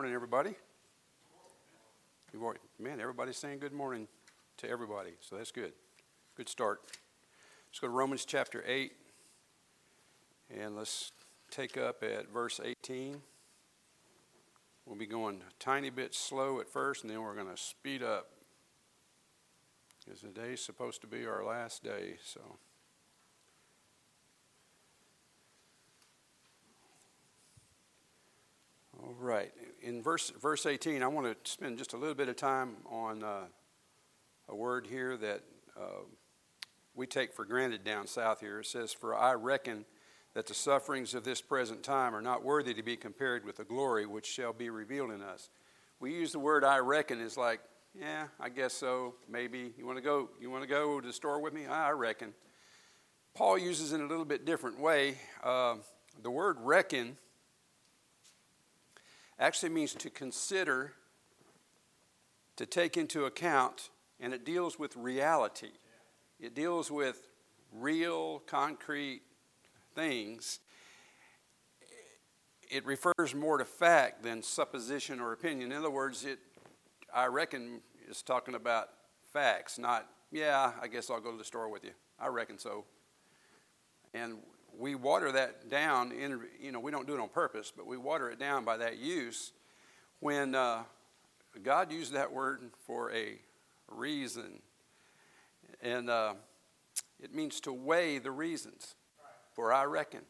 morning, everybody. Good morning. Man, everybody's saying good morning to everybody, so that's good. Good start. Let's go to Romans chapter 8, and let's take up at verse 18. We'll be going a tiny bit slow at first, and then we're going to speed up. Because today's supposed to be our last day, so. All right. In verse, verse 18, I want to spend just a little bit of time on uh, a word here that uh, we take for granted down south here. It says, For I reckon that the sufferings of this present time are not worthy to be compared with the glory which shall be revealed in us. We use the word I reckon as like, yeah, I guess so, maybe. You want to go, you want to go to the store with me? I reckon. Paul uses it in a little bit different way. Uh, the word reckon actually means to consider, to take into account, and it deals with reality. It deals with real, concrete things. It refers more to fact than supposition or opinion. In other words, it, I reckon, is talking about facts, not, yeah, I guess I'll go to the store with you. I reckon so. And we water that down in you know we don't do it on purpose but we water it down by that use when uh, god used that word for a reason. And uh, it means to weigh the reasons for i reckon.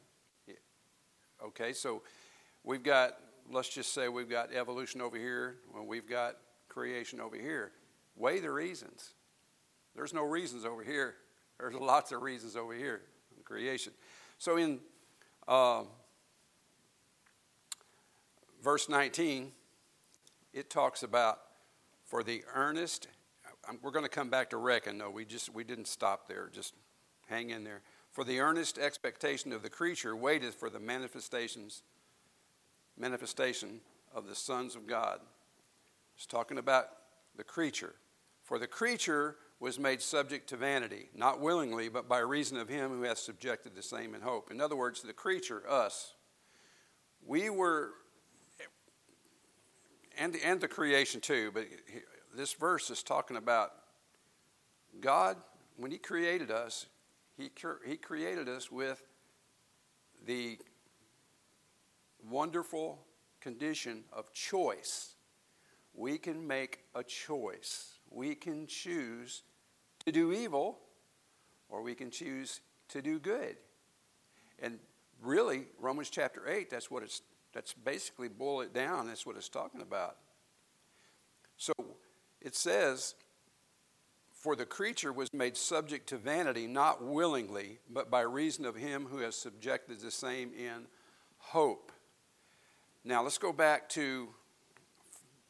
Okay so we've got let's just say we've got evolution over here well, we've got creation over here. Weigh the reasons. There's no reasons over here. There's lots of reasons over here in creation so in uh, verse 19, it talks about for the earnest. We're going to come back to reckon. No, we just we didn't stop there. Just hang in there. For the earnest expectation of the creature waiteth for the manifestations manifestation of the sons of God. It's talking about the creature. For the creature was made subject to vanity, not willingly, but by reason of him who hath subjected the same in hope. In other words, the creature, us, we were, and, and the creation too, but this verse is talking about God, when He created us, He, he created us with the wonderful condition of choice. We can make a choice. We can choose to do evil, or we can choose to do good. And really, Romans chapter 8, that's what it's that's basically boil it down, that's what it's talking about. So it says, For the creature was made subject to vanity, not willingly, but by reason of him who has subjected the same in hope. Now let's go back to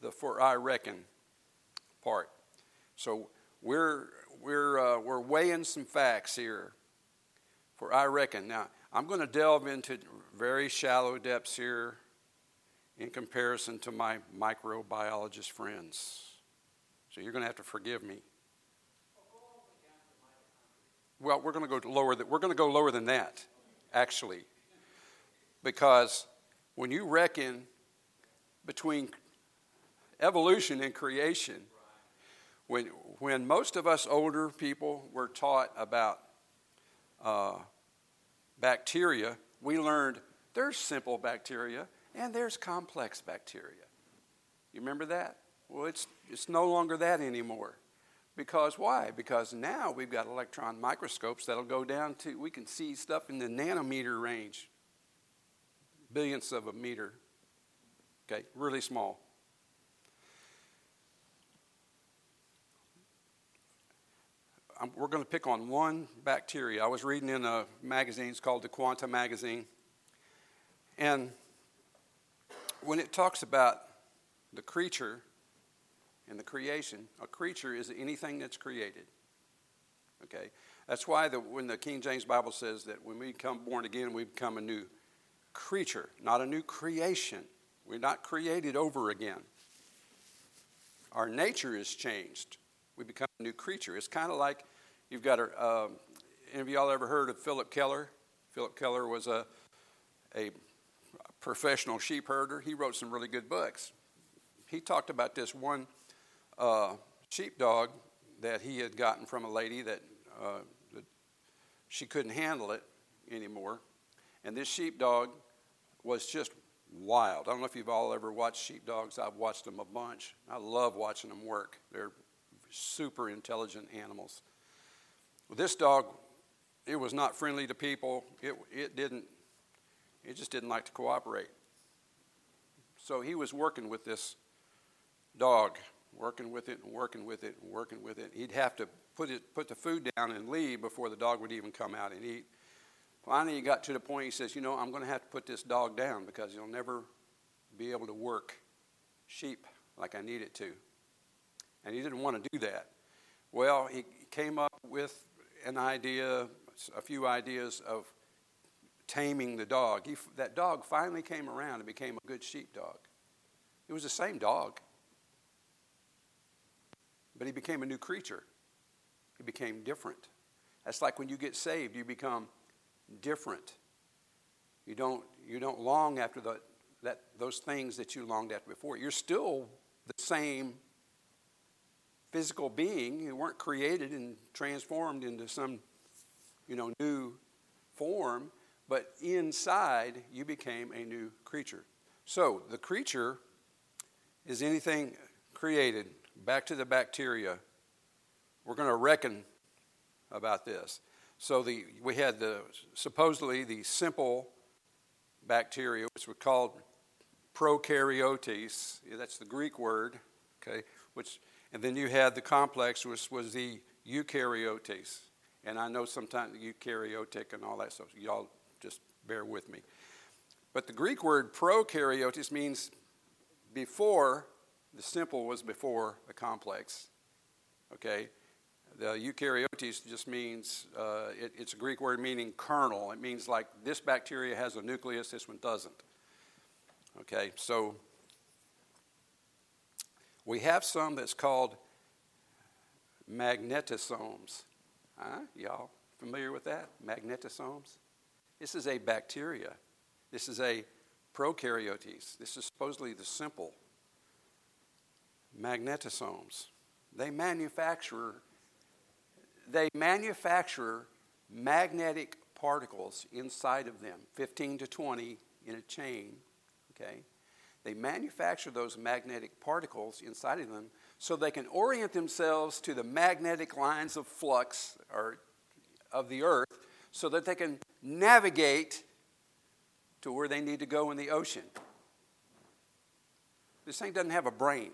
the for I reckon part. So we're we're, uh, we're weighing some facts here for I reckon. Now, I'm going to delve into very shallow depths here in comparison to my microbiologist friends. So you're going to have to forgive me. Well, we're going to go lower. That we're going to go lower than that, actually, because when you reckon between evolution and creation, when, when most of us older people were taught about uh, bacteria, we learned there's simple bacteria and there's complex bacteria. You remember that? Well, it's, it's no longer that anymore. Because why? Because now we've got electron microscopes that'll go down to, we can see stuff in the nanometer range, billionths of a meter. Okay, really small. I'm, we're going to pick on one bacteria. I was reading in a magazine, it's called the Quanta Magazine. And when it talks about the creature and the creation, a creature is anything that's created. Okay? That's why the, when the King James Bible says that when we become born again, we become a new creature, not a new creation. We're not created over again. Our nature is changed. We become new creature. It's kind of like You've got a, uh, any of y'all ever heard of Phillip Keller? Phillip Keller was a, a professional sheep herder. He wrote some really good books. he talked about this one uh, sheepdog that he had gotten from a lady that, uh, that she couldn't handle it anymore. And this sheepdog was just wild. I don't know if you've all ever watched sheepdogs. I've watched them a bunch. I love watching them work. They're super intelligent animals. This dog, it was not friendly to people. It, it didn't, it just didn't like to cooperate. So he was working with this dog, working with it and working with it and working with it. He'd have to put, it, put the food down and leave before the dog would even come out and eat. Finally, he got to the point he says, You know, I'm going to have to put this dog down because he'll never be able to work sheep like I need it to. And he didn't want to do that. Well, he came up with an idea, a few ideas of taming the dog. He, that dog finally came around and became a good sheepdog. It was the same dog, but he became a new creature. He became different. That's like when you get saved, you become different. You don't, you don't long after the, that, those things that you longed after before. You're still the same physical being. You weren't created and transformed into some you know, new form, but inside you became a new creature. So the creature is anything created. Back to the bacteria. We're going to reckon about this. So the, we had the supposedly the simple bacteria, which were called prokaryotes. That's the Greek word, okay. Which, and then you had the complex, which was the eukaryotes. And I know sometimes eukaryotic and all that stuff. Y'all just bear with me. But the Greek word prokaryotes means before. The simple was before the complex. Okay. The eukaryotes just means, uh, it, it's a Greek word meaning kernel. It means like this bacteria has a nucleus, this one doesn't. Okay, so we have some that's called magnetosomes. Huh? Y'all familiar with that? Magnetosomes? This is a bacteria. This is a prokaryotes. This is supposedly the simple magnetosomes. They manufacture they manufacture magnetic particles inside of them, 15 to 20 in a chain, okay? They manufacture those magnetic particles inside of them so they can orient themselves to the magnetic lines of flux or of the earth so that they can navigate to where they need to go in the ocean. This thing doesn't have a brain,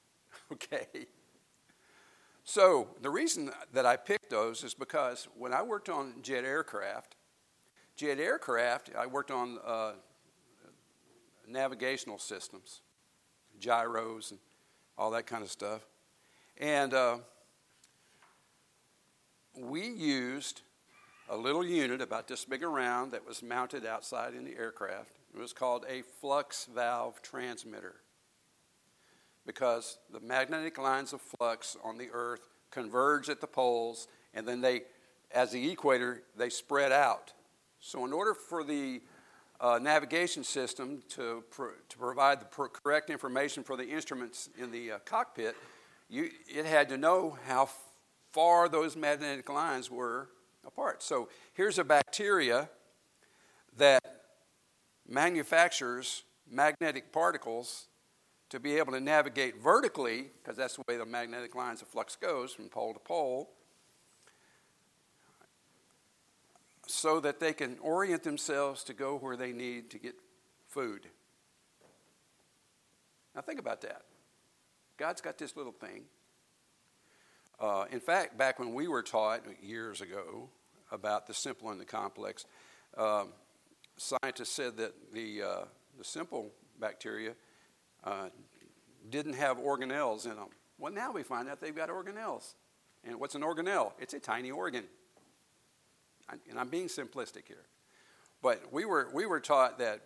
okay? So, the reason that I picked those is because when I worked on jet aircraft, jet aircraft, I worked on uh, navigational systems, gyros, and all that kind of stuff. And uh, we used a little unit about this big around that was mounted outside in the aircraft. It was called a flux valve transmitter because the magnetic lines of flux on the Earth converge at the poles, and then they, as the equator, they spread out. So, in order for the uh, navigation system to, to provide the correct information for the instruments in the uh, cockpit, you, it had to know how far those magnetic lines were apart. So, here's a bacteria that manufactures magnetic particles to be able to navigate vertically, because that's the way the magnetic lines of flux goes from pole to pole, so that they can orient themselves to go where they need to get food. Now, think about that. God's got this little thing. Uh, in fact, back when we were taught years ago about the simple and the complex, um, scientists said that the, uh, the simple bacteria uh, didn't have organelles in them. Well, now we find out they've got organelles. And what's an organelle? It's a tiny organ. And I'm being simplistic here. But we were, we were taught that,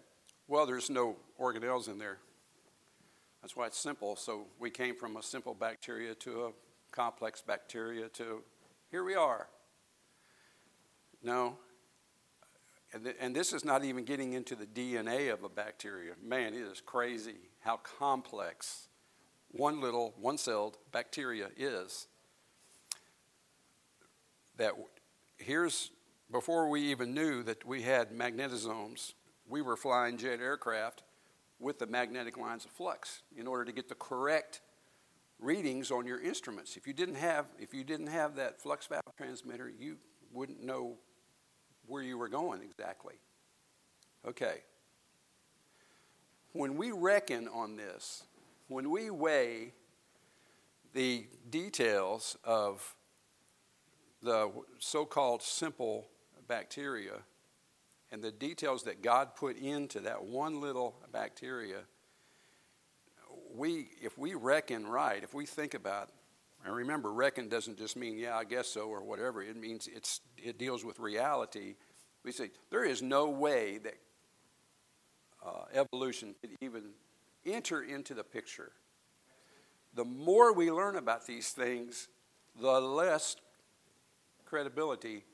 well, there's no organelles in there. That's why it's simple. So we came from a simple bacteria to a complex bacteria to here we are. No, and, th- and this is not even getting into the DNA of a bacteria. Man, it is crazy how complex one little, one celled bacteria is. That here's before we even knew that we had magnetosomes, we were flying jet aircraft with the magnetic lines of flux in order to get the correct readings on your instruments. If you didn't have, if you didn't have that flux valve transmitter, you wouldn't know where you were going exactly. Okay. When we reckon on this, when we weigh the details of the so called simple bacteria and the details that God put into that one little bacteria, we, if we reckon right, if we think about, and remember, reckon doesn't just mean, yeah, I guess so, or whatever. It means it's, it deals with reality. We say, there is no way that uh, evolution could even enter into the picture. The more we learn about these things, the less credibility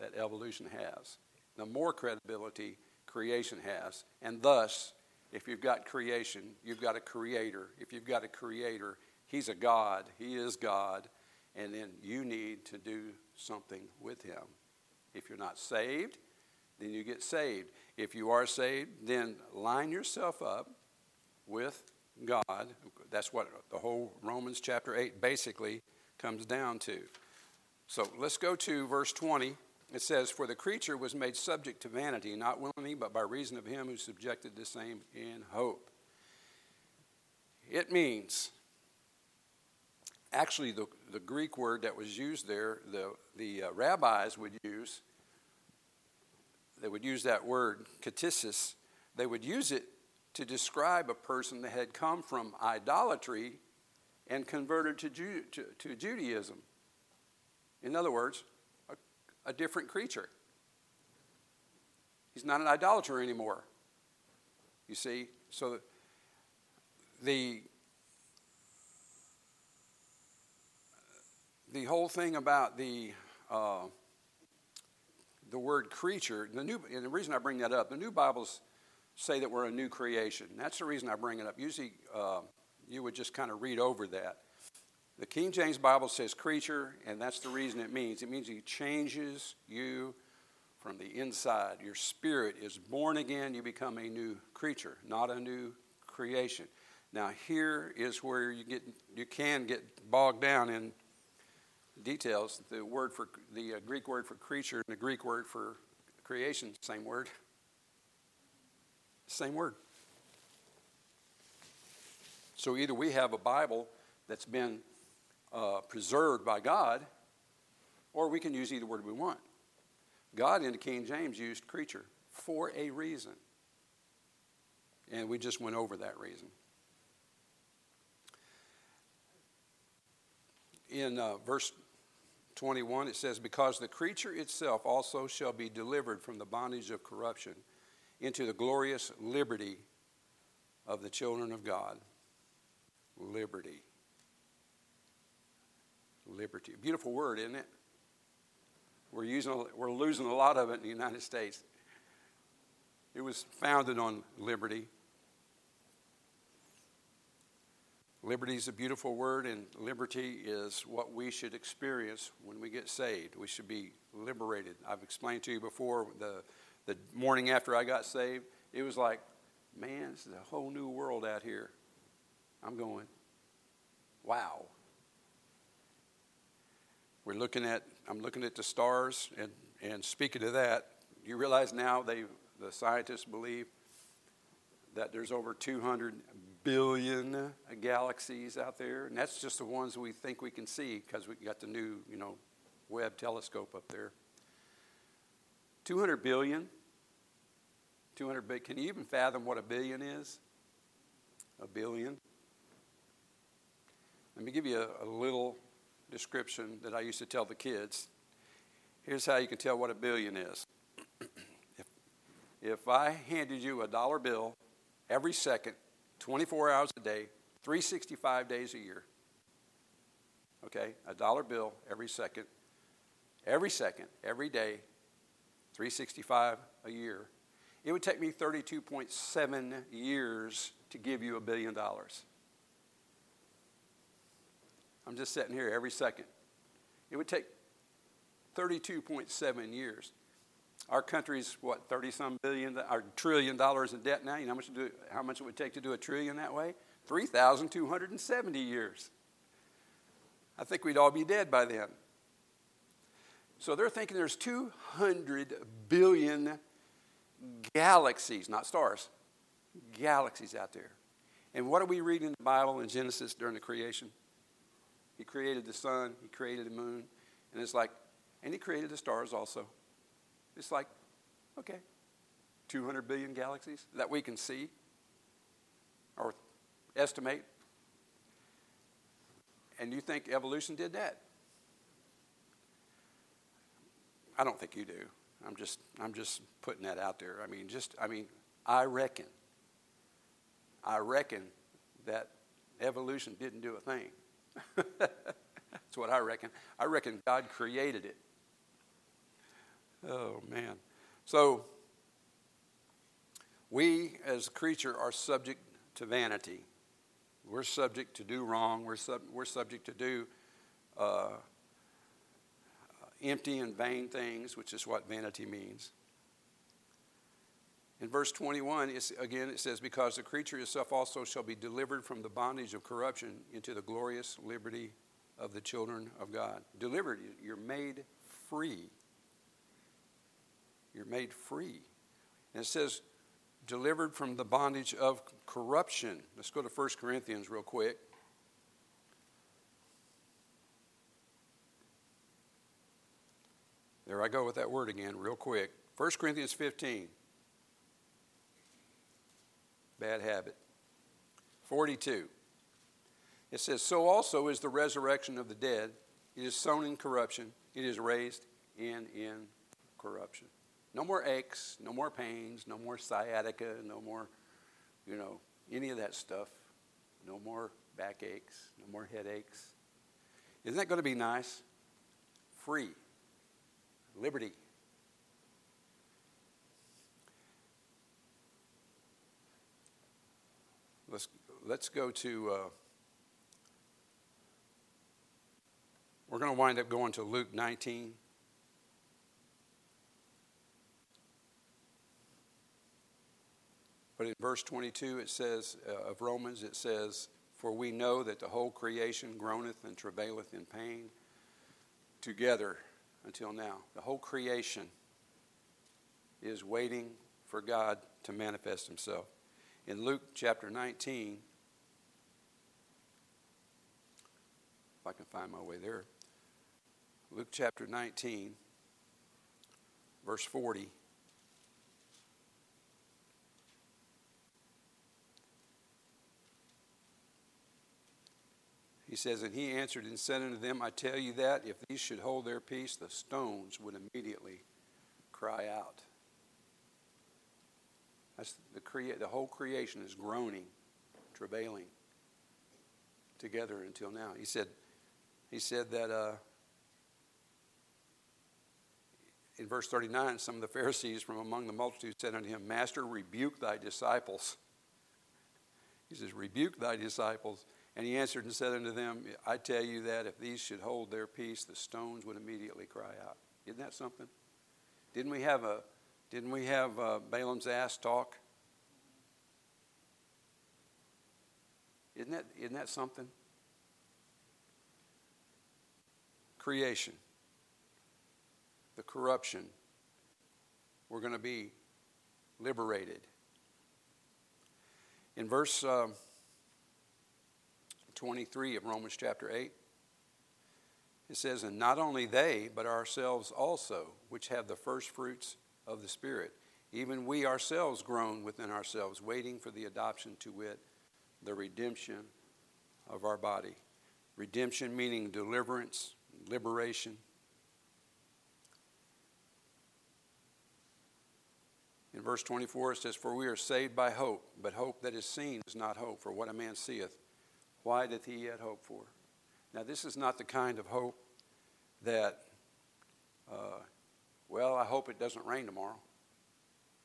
that evolution has. The more credibility creation has. And thus, if you've got creation, you've got a creator. If you've got a creator, he's a God, he is God, and then you need to do something with him. If you're not saved, then you get saved. If you are saved, then line yourself up with God. That's what the whole Romans chapter 8 basically comes down to. So let's go to verse 20. It says, For the creature was made subject to vanity, not willingly, but by reason of him who subjected the same in hope. It means, actually, the, the Greek word that was used there, the, the uh, rabbis would use, they would use that word, ktisis, they would use it to describe a person that had come from idolatry and converted to, Ju- to, to Judaism. In other words, a, different creature. He's not an idolater anymore. You see? So the the whole thing about the uh, the word creature, the new, and the reason I bring that up, the new Bibles say that we're a new creation. That's the reason I bring it up. Usually, uh, you would just kind of read over that. The King James Bible says creature, and that's the reason it means. It means He changes you from the inside. Your spirit is born again, you become a new creature, not a new creation. Now, here is where you, get, you can get bogged down in details. The word for the uh, Greek word for creature and the Greek word for creation, same word. Same word. So either we have a Bible that's been uh, preserved by God, or we can use either word we want. God in the King James used creature for a reason. And we just went over that reason. In uh, verse 21, it says, Because the creature itself also shall be delivered from the bondage of corruption into the glorious liberty of the children of God. Liberty. Liberty. Beautiful word, isn't it? We're, using, we're losing a lot of it in the United States. It was founded on liberty. Liberty is a beautiful word, and liberty is what we should experience when we get saved. We should be liberated. I've explained to you before the, the morning after I got saved, it was like, man, this is a whole new world out here. I'm going, wow. We're looking at, I'm looking at the stars, and, and speaking of that, you realize now they, the scientists believe that there's over 200 billion galaxies out there, and that's just the ones we think we can see because we got the new, you know, Webb telescope up there. 200 billion. 200 billion. Can you even fathom what a billion is? A billion. Let me give you a, a little description that I used to tell the kids. Here's how you can tell what a billion is. if, if I handed you a dollar bill every second 24 hours a day, 365 days a year. Okay, a dollar bill every second, every second, every day, 365 a year. It would take me 32.7 years to give you a billion dollars. I'm just sitting here every second. It would take 32.7 years. Our country's what 30 some billion, or trillion dollars in debt now. You know how much, do, how much it would take to do a trillion that way? 3,270 years. I think we'd all be dead by then. So they're thinking there's 200 billion galaxies, not stars, galaxies out there. And what are we reading in the Bible in Genesis during the creation? He created the sun, he created the moon, and it's like, and he created the stars also. It's like, okay, 200 billion galaxies that we can see or estimate. And you think evolution did that? I don't think you do. I'm just, I'm just putting that out there. I mean, just, I mean, I reckon, I reckon that evolution didn't do a thing. That's what I reckon. I reckon God created it. Oh, man. So, we as a creature are subject to vanity. We're subject to do wrong. We're, sub, we're subject to do uh, empty and vain things, which is what vanity means. In verse 21, again, it says, Because the creature itself also shall be delivered from the bondage of corruption into the glorious liberty of the children of God. Delivered, you're made free. You're made free. And it says, delivered from the bondage of corruption. Let's go to 1 Corinthians real quick. There I go with that word again, real quick. 1 Corinthians 15. Bad habit. 42. It says, So also is the resurrection of the dead. It is sown in corruption, it is raised in incorruption. No more aches, no more pains, no more sciatica, no more, you know, any of that stuff. No more backaches, no more headaches. Isn't that going to be nice? Free liberty. Let's, go to, uh, we're going to wind up going to Luke 19. But in verse 22, it says, uh, of Romans, it says, For we know that the whole creation groaneth and travaileth in pain together until now. The whole creation is waiting for God to manifest himself. In Luke chapter 19, if I can find my way there, Luke chapter 19, verse 40. He says, And he answered and said unto them, I tell you that if these should hold their peace, the stones would immediately cry out. That's the, crea- the whole creation is groaning, travailing together until now. He said, he said that uh, in verse 39, some of the Pharisees from among the multitude said unto him, Master, rebuke thy disciples. He says, Rebuke thy disciples. And he answered and said unto them, I tell you that if these should hold their peace, the stones would immediately cry out. Isn't that something? Didn't we have a didn't we have uh, Balaam's ass talk? Isn't that, isn't that something? Creation, the corruption. We're going to be liberated. In verse. Uh, 23 of Romans chapter 8. It says, And not only they, but ourselves also, which have the first fruits of the Spirit, even we ourselves groan within ourselves, waiting for the adoption to wit, the redemption of our body. Redemption meaning deliverance, liberation. In verse 24, it says, For we are saved by hope, but hope that is seen is not hope, for what a man seeth why doth he yet hope for? Now, this is not the kind of hope that, uh, well, I hope it doesn't rain tomorrow.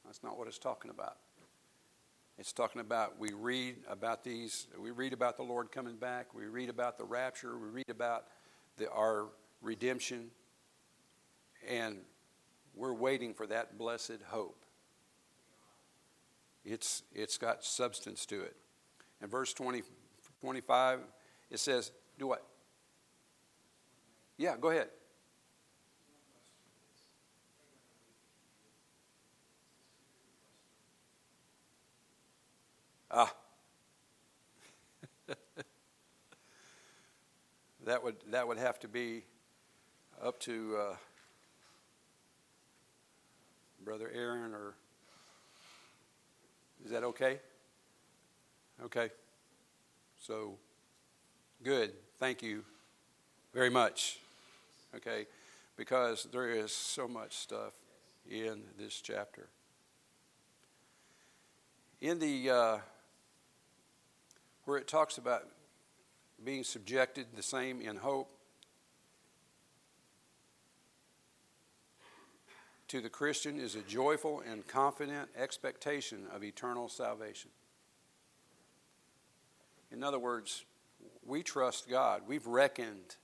That's not what it's talking about. It's talking about, we read about these, we read about the Lord coming back, we read about the rapture, we read about the, our redemption, and we're waiting for that blessed hope. It's, it's got substance to it. In verse 20, 25, it says, Do what? Yeah, go ahead. Ah. That would that would have to be up to uh, brother Aaron or is that okay? Okay. So good. Thank you very much. Okay? Because there is so much stuff in this chapter. In the uh, where it talks about being subjected the same in hope to the Christian is a joyful and confident expectation of eternal salvation. In other words, we trust God. We've reckoned.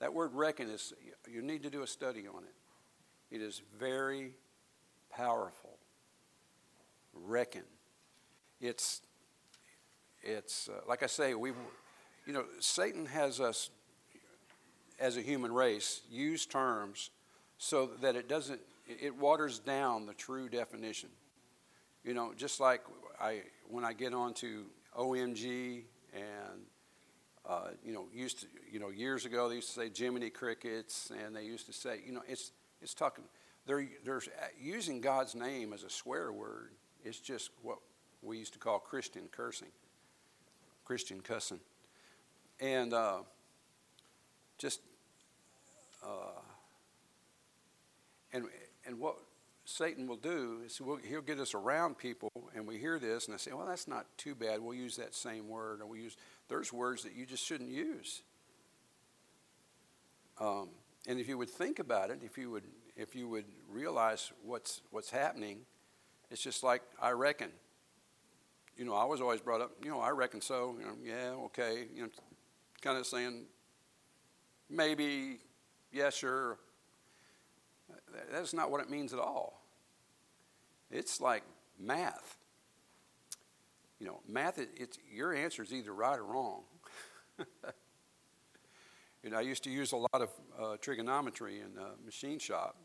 That word reckon is, you need to do a study on it. It is very powerful. Reckon. It's it's uh, like I say, we, you know, Satan has us as a human race use terms so that it doesn't, it waters down the true definition. You know, just like I, when I get onto OMG and, uh, you know, used to, you know, years ago they used to say Jiminy Crickets and they used to say, you know, it's, it's talking, they're, they're using God's name as a swear word. It's just what we used to call Christian cursing. Christian cussing. And uh, just, uh, and, and what Satan will do is we'll, he'll get us around people, and we hear this, and I say, well, that's not too bad. We'll use that same word, or we use, there's words that you just shouldn't use. Um, and if you would think about it, if you would, if you would realize what's, what's happening, it's just like, I reckon you know, I was always brought up, you know, I reckon so. You know, yeah, okay. You know, kind of saying maybe, yeah, sure. That's not what it means at all. It's like math. You know, math, it's, your answer is either right or wrong. you know, I used to use a lot of uh, trigonometry in the machine shop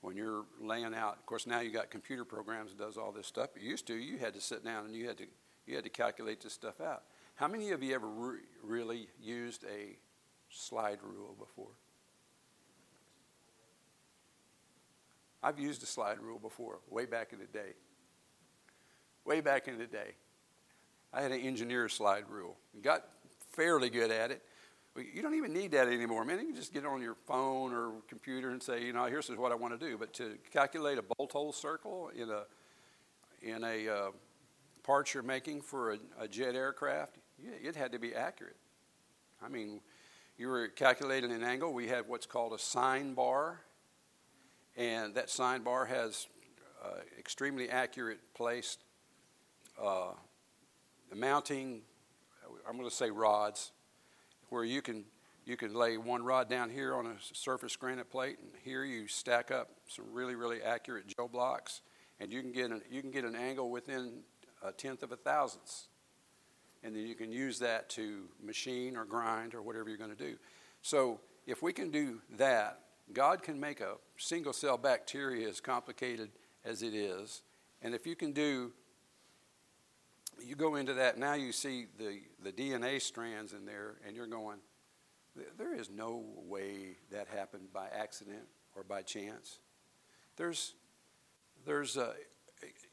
when you're laying out. Of course, now you got computer programs that does all this stuff. But used to, you had to sit down and you had to you had to calculate this stuff out. How many of you ever re- really used a slide rule before? I've used a slide rule before, way back in the day. Way back in the day. I had an engineer slide rule. Got fairly good at it. You don't even need that anymore, man. You can just get on your phone or computer and say, you know, here's what I want to do. But to calculate a bolt hole circle in a in a uh, parts you're making for a, a jet aircraft, it had to be accurate. I mean, you were calculating an angle. We had what's called a sine bar, and that sine bar has uh, extremely accurate placed uh, mounting. I'm going to say rods where you can you can lay one rod down here on a surface granite plate, and here you stack up some really really accurate Jo blocks, and you can get an, you can get an angle within a tenth of a thousandths, and then you can use that to machine or grind or whatever you're going to do. So if we can do that, God can make a single cell bacteria as complicated as it is, and if you can do you go into that, now you see the, the DNA strands in there, and you're going, there is no way that happened by accident or by chance. There's, there's a,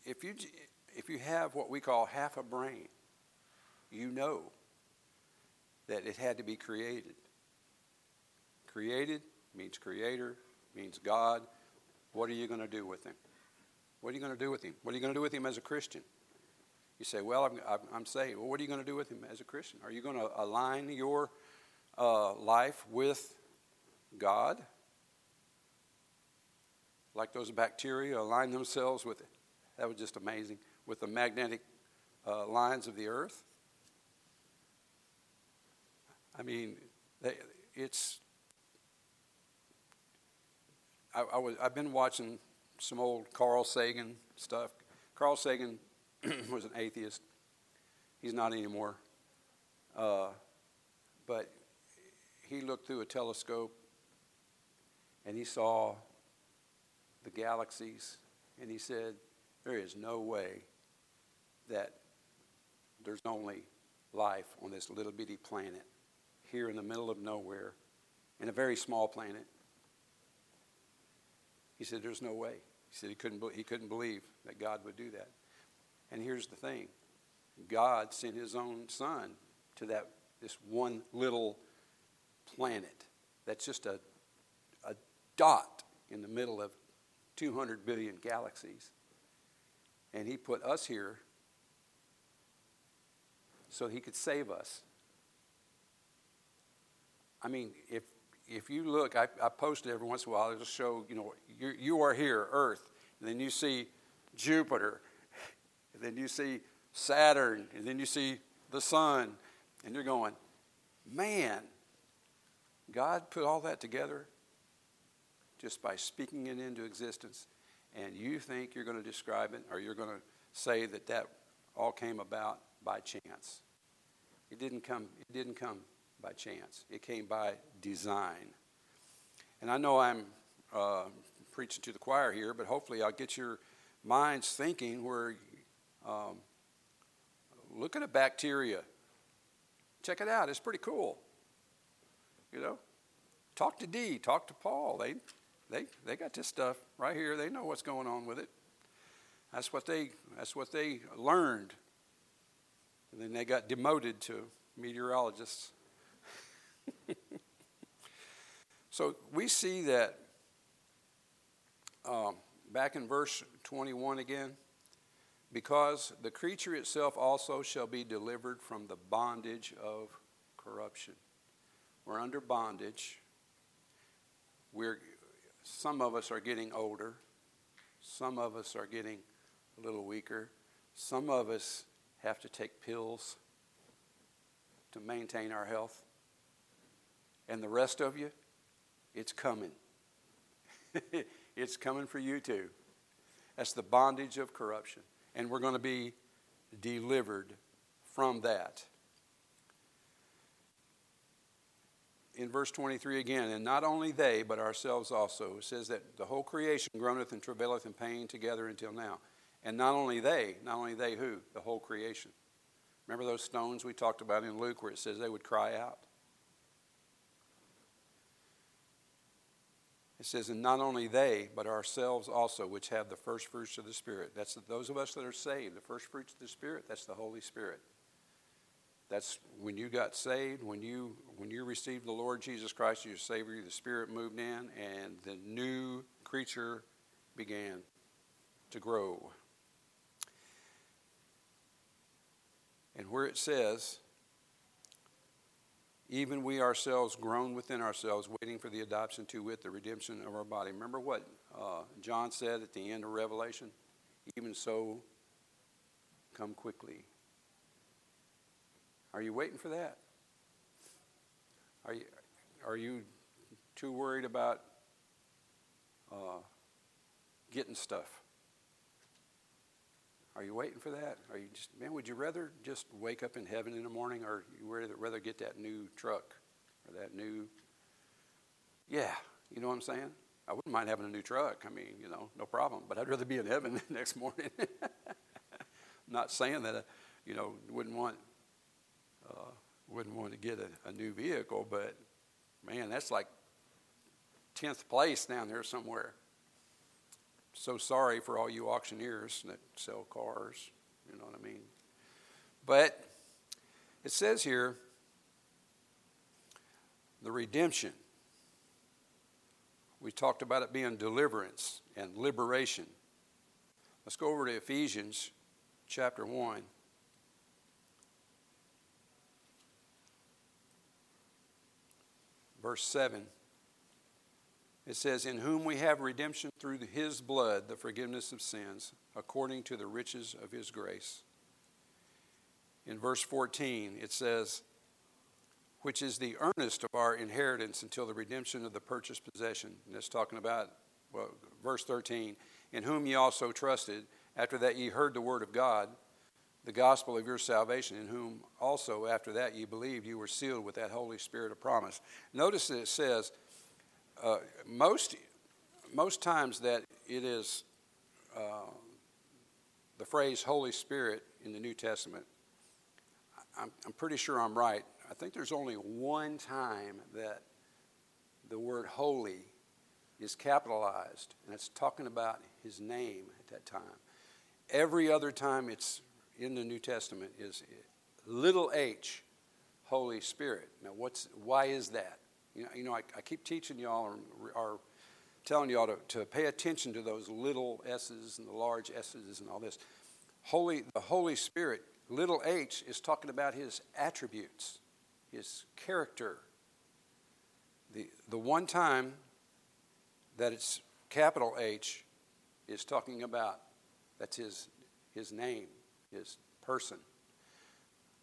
if you, if you have what we call half a brain, you know that it had to be created. Created means creator, means God. What are you going to do with him? What are you going to do with him? What are you going to do with him as a Christian? You say, Well, I'm, I'm saved. Well, what are you going to do with him as a Christian? Are you going to align your uh, life with God? Like those bacteria align themselves with it. That was just amazing. with the magnetic uh, lines of the earth. I mean, it's. I, I was, I've been watching some old Carl Sagan stuff. Carl Sagan was an atheist. He's not anymore. Uh, but he looked through a telescope and he saw the galaxies and he said, There is no way that there's only life on this little bitty planet here in the middle of nowhere in a very small planet. He said, There's no way. He said he couldn't, he couldn't believe that God would do that. And here's the thing God sent his own son to that this one little planet that's just a, a dot in the middle of 200 billion galaxies. And he put us here so he could save us. I mean, if, if you look, I, I post it every once in a while, I just show, you know, you, you are here, Earth, and then you see Jupiter, and then you see Saturn, and then you see the sun, and you're going, man, God put all that together just by speaking it into existence, and you think you're going to describe it or you're going to say that that all came about by chance. It didn't come, it didn't come by chance, it came by design. And I know I'm uh, preaching to the choir here, but hopefully I'll get your minds thinking where um, look at a bacteria. Check it out, it's pretty cool. You know? Talk to D, talk to Paul. They, they, they got this stuff right here. They know what's going on with it. That's what they, that's what they learned. And then they got demoted to meteorologists. so we see that um, back in verse 21 again because the creature itself also shall be delivered from the bondage of corruption. We're under bondage. We're, some of us are getting older. Some of us are getting a little weaker. Some of us have to take pills to maintain our health. And the rest of you, it's coming. it's coming for you too. That's the bondage of corruption. And we're going to be delivered from that. in verse 23 again, and not only they, but ourselves also. It says that the whole creation groaneth and travaileth in pain together until now. And not only they, not only they who? The whole creation. Remember those stones we talked about in Luke where it says they would cry out? It says, and not only they, but ourselves also, which have the first fruits of the Spirit. That's those of us that are saved. The first fruits of the Spirit, that's the Holy Spirit. That's when you got saved, when you when you received the Lord Jesus Christ, as your Savior, the Spirit moved in, and the new creature began to grow. And where it says, even we ourselves groan within ourselves, waiting for the adoption to wit, the redemption of our body. Remember what uh, John said at the end of Revelation? Even so, come quickly. Are you waiting for that? Are you, are you too worried about uh, getting stuff? Are you waiting for that? Are you just man? Would you rather just wake up in heaven in the morning, or you rather rather get that new truck or that new? Yeah, you know what I'm saying. I wouldn't mind having a new truck. I mean, you know, no problem. But I'd rather be in heaven the next morning. Not saying that, uh, you know, wouldn't want uh, wouldn't want to get a, a new vehicle, but man, that's like 10th place down there somewhere. So sorry for all you auctioneers that sell cars, you know what I mean? But it says here the redemption. We talked about it being deliverance and liberation. Let's go over to Ephesians chapter 1. verse 7. It says, In whom we have redemption through his blood, the forgiveness of sins, according to the riches of his grace. In verse 14, it says, Which is the earnest of our inheritance until the redemption of the purchased possession. And that's talking about, well, verse 13, In whom ye also trusted, after that ye heard the word of God, the gospel of your salvation, in whom also after that ye believed, you were sealed with that Holy Spirit of promise. Notice that it says, uh, most, most times that it is uh, the phrase Holy Spirit in the New Testament, I'm, I'm pretty sure I'm right. I think there's only one time that the word holy is capitalized, and it's talking about his name at that time. Every other time it's in the New Testament is little h, Holy Spirit. Now, what's, why is that? You know, you know I, I keep teaching y'all or, or telling y'all to, to pay attention to those little s's and the large s's and all this. Holy, the Holy Spirit, little h, is talking about his attributes, his character. The, the one time that it's capital H is talking about that's his, his name, his person.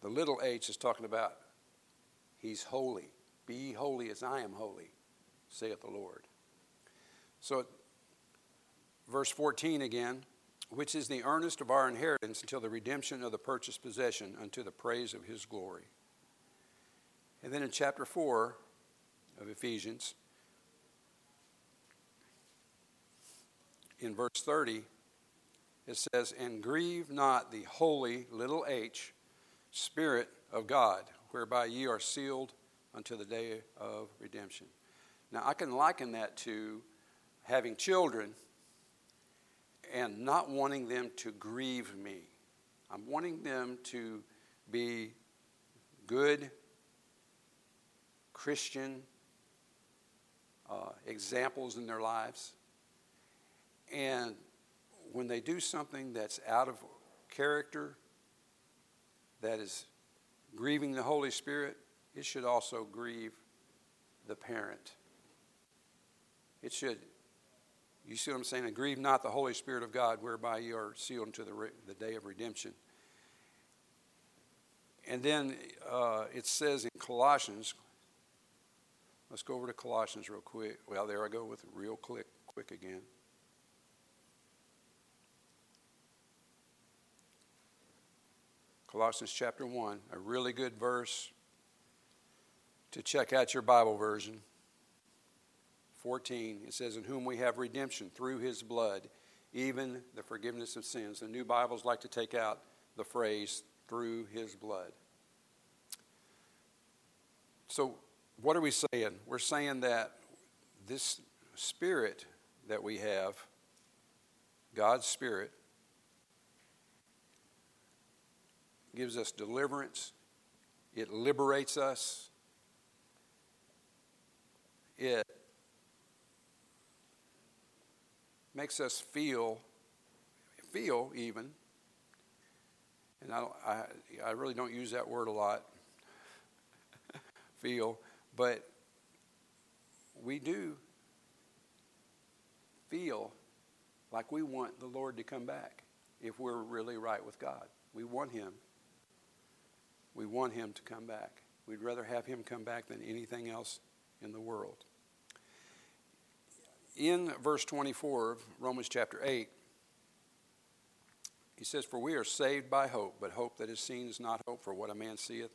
The little h is talking about he's holy. Be holy as I am holy, saith the Lord. So, verse 14 again, which is the earnest of our inheritance until the redemption of the purchased possession unto the praise of his glory. And then in chapter 4 of Ephesians, in verse 30, it says, And grieve not the holy, little h, Spirit of God, whereby ye are sealed until the day of redemption. Now, I can liken that to having children and not wanting them to grieve me. I'm wanting them to be good Christian uh, examples in their lives. And when they do something that's out of character, that is grieving the Holy Spirit, it should also grieve the parent. It should, you see what I'm saying? And grieve not the Holy Spirit of God, whereby you are sealed unto the, the day of redemption. And then uh, it says in Colossians, let's go over to Colossians real quick. Well, there I go with real quick, quick again. Colossians chapter 1, a really good verse to check out your Bible version. 14, it says, In whom we have redemption through his blood, even the forgiveness of sins. The new Bibles like to take out the phrase, through his blood. So, what are we saying? We're saying that this spirit that we have, God's spirit, gives us deliverance, it liberates us, it makes us feel, feel even, and I, I, I really don't use that word a lot, feel, but we do feel like we want the Lord to come back if we're really right with God. We want Him we want him to come back. We'd rather have him come back than anything else in the world. In verse 24 of Romans chapter 8, he says, For we are saved by hope, but hope that is seen is not hope, for what a man seeth.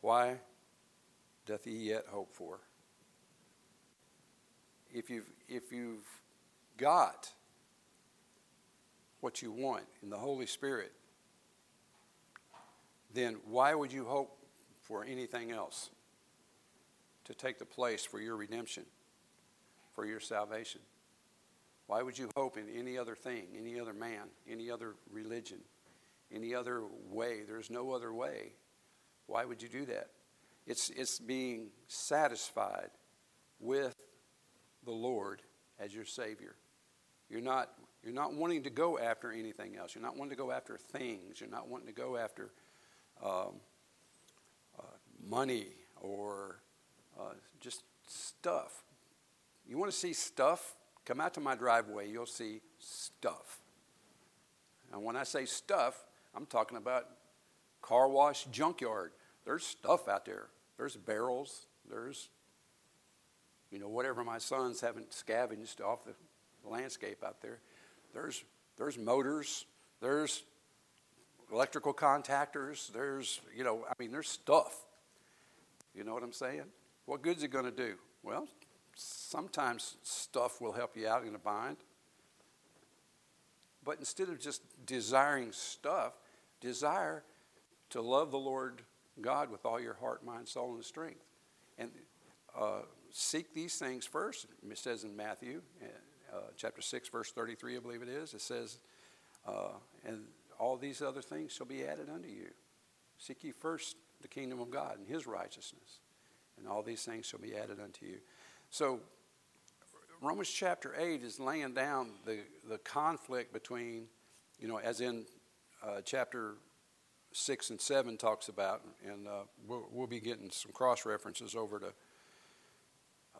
Why doth he yet hope for? If you've, if you've got what you want in the Holy Spirit, then why would you hope for anything else to take the place for your redemption, for your salvation? Why would you hope in any other thing, any other man, any other religion, any other way? There's no other way. Why would you do that? It's, it's being satisfied with the Lord as your Savior. You're not, you're not wanting to go after anything else. You're not wanting to go after things. You're not wanting to go after um, uh, money or uh, just stuff. You want to see stuff? Come out to my driveway, you'll see stuff. And when I say stuff, I'm talking about car wash junkyard. There's stuff out there. There's barrels. There's, you know, whatever my sons haven't scavenged off the landscape out there. There's, there's motors. There's electrical contactors. There's, you know, I mean, there's stuff. You know what I'm saying? What good's it going to do? Well, sometimes stuff will help you out in a bind. But instead of just desiring stuff, desire to love the Lord God with all your heart, mind, soul, and strength. And uh, seek these things first. It says in Matthew uh, chapter 6, verse 33, I believe it is. It says, uh, and all these other things shall be added unto you. Seek ye first the kingdom of God and his righteousness, and all these things shall be added unto you. So, Romans chapter 8 is laying down the, the conflict between, you know, as in uh, chapter 6 and 7 talks about, and uh, we'll, we'll, be getting some cross references over to,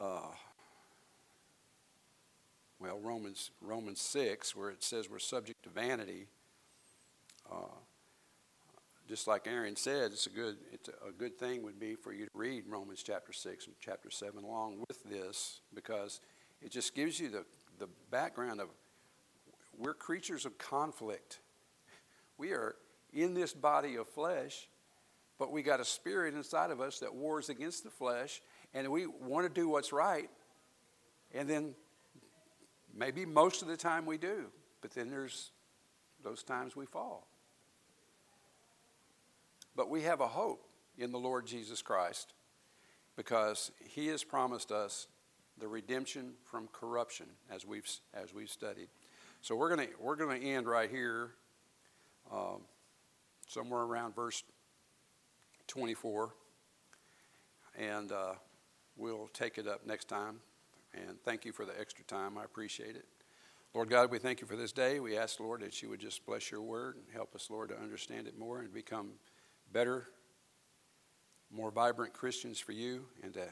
uh, well, Romans, Romans 6, where it says we're subject to vanity. Just like Aaron said, it's a good it's a good thing would be for you to read Romans chapter six and chapter seven along with this because it just gives you the, the background of we're creatures of conflict. We are in this body of flesh, but we got a spirit inside of us that wars against the flesh, and we want to do what's right, and then maybe most of the time we do, but then there's those times we fall. But we have a hope in the Lord Jesus Christ because he has promised us the redemption from corruption as we've, as we've studied. So we're going we're gonna end right here, um, somewhere around verse 24. And uh, we'll take it up next time. And thank you for the extra time. I appreciate it. Lord God, we thank you for this day. We ask, Lord, that you would just bless your word and help us, Lord, to understand it more and become better, more vibrant Christians for you and to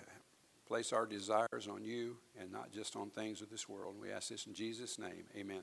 place our desires on you and not just on things of this world. We ask this in Jesus' name. Amen.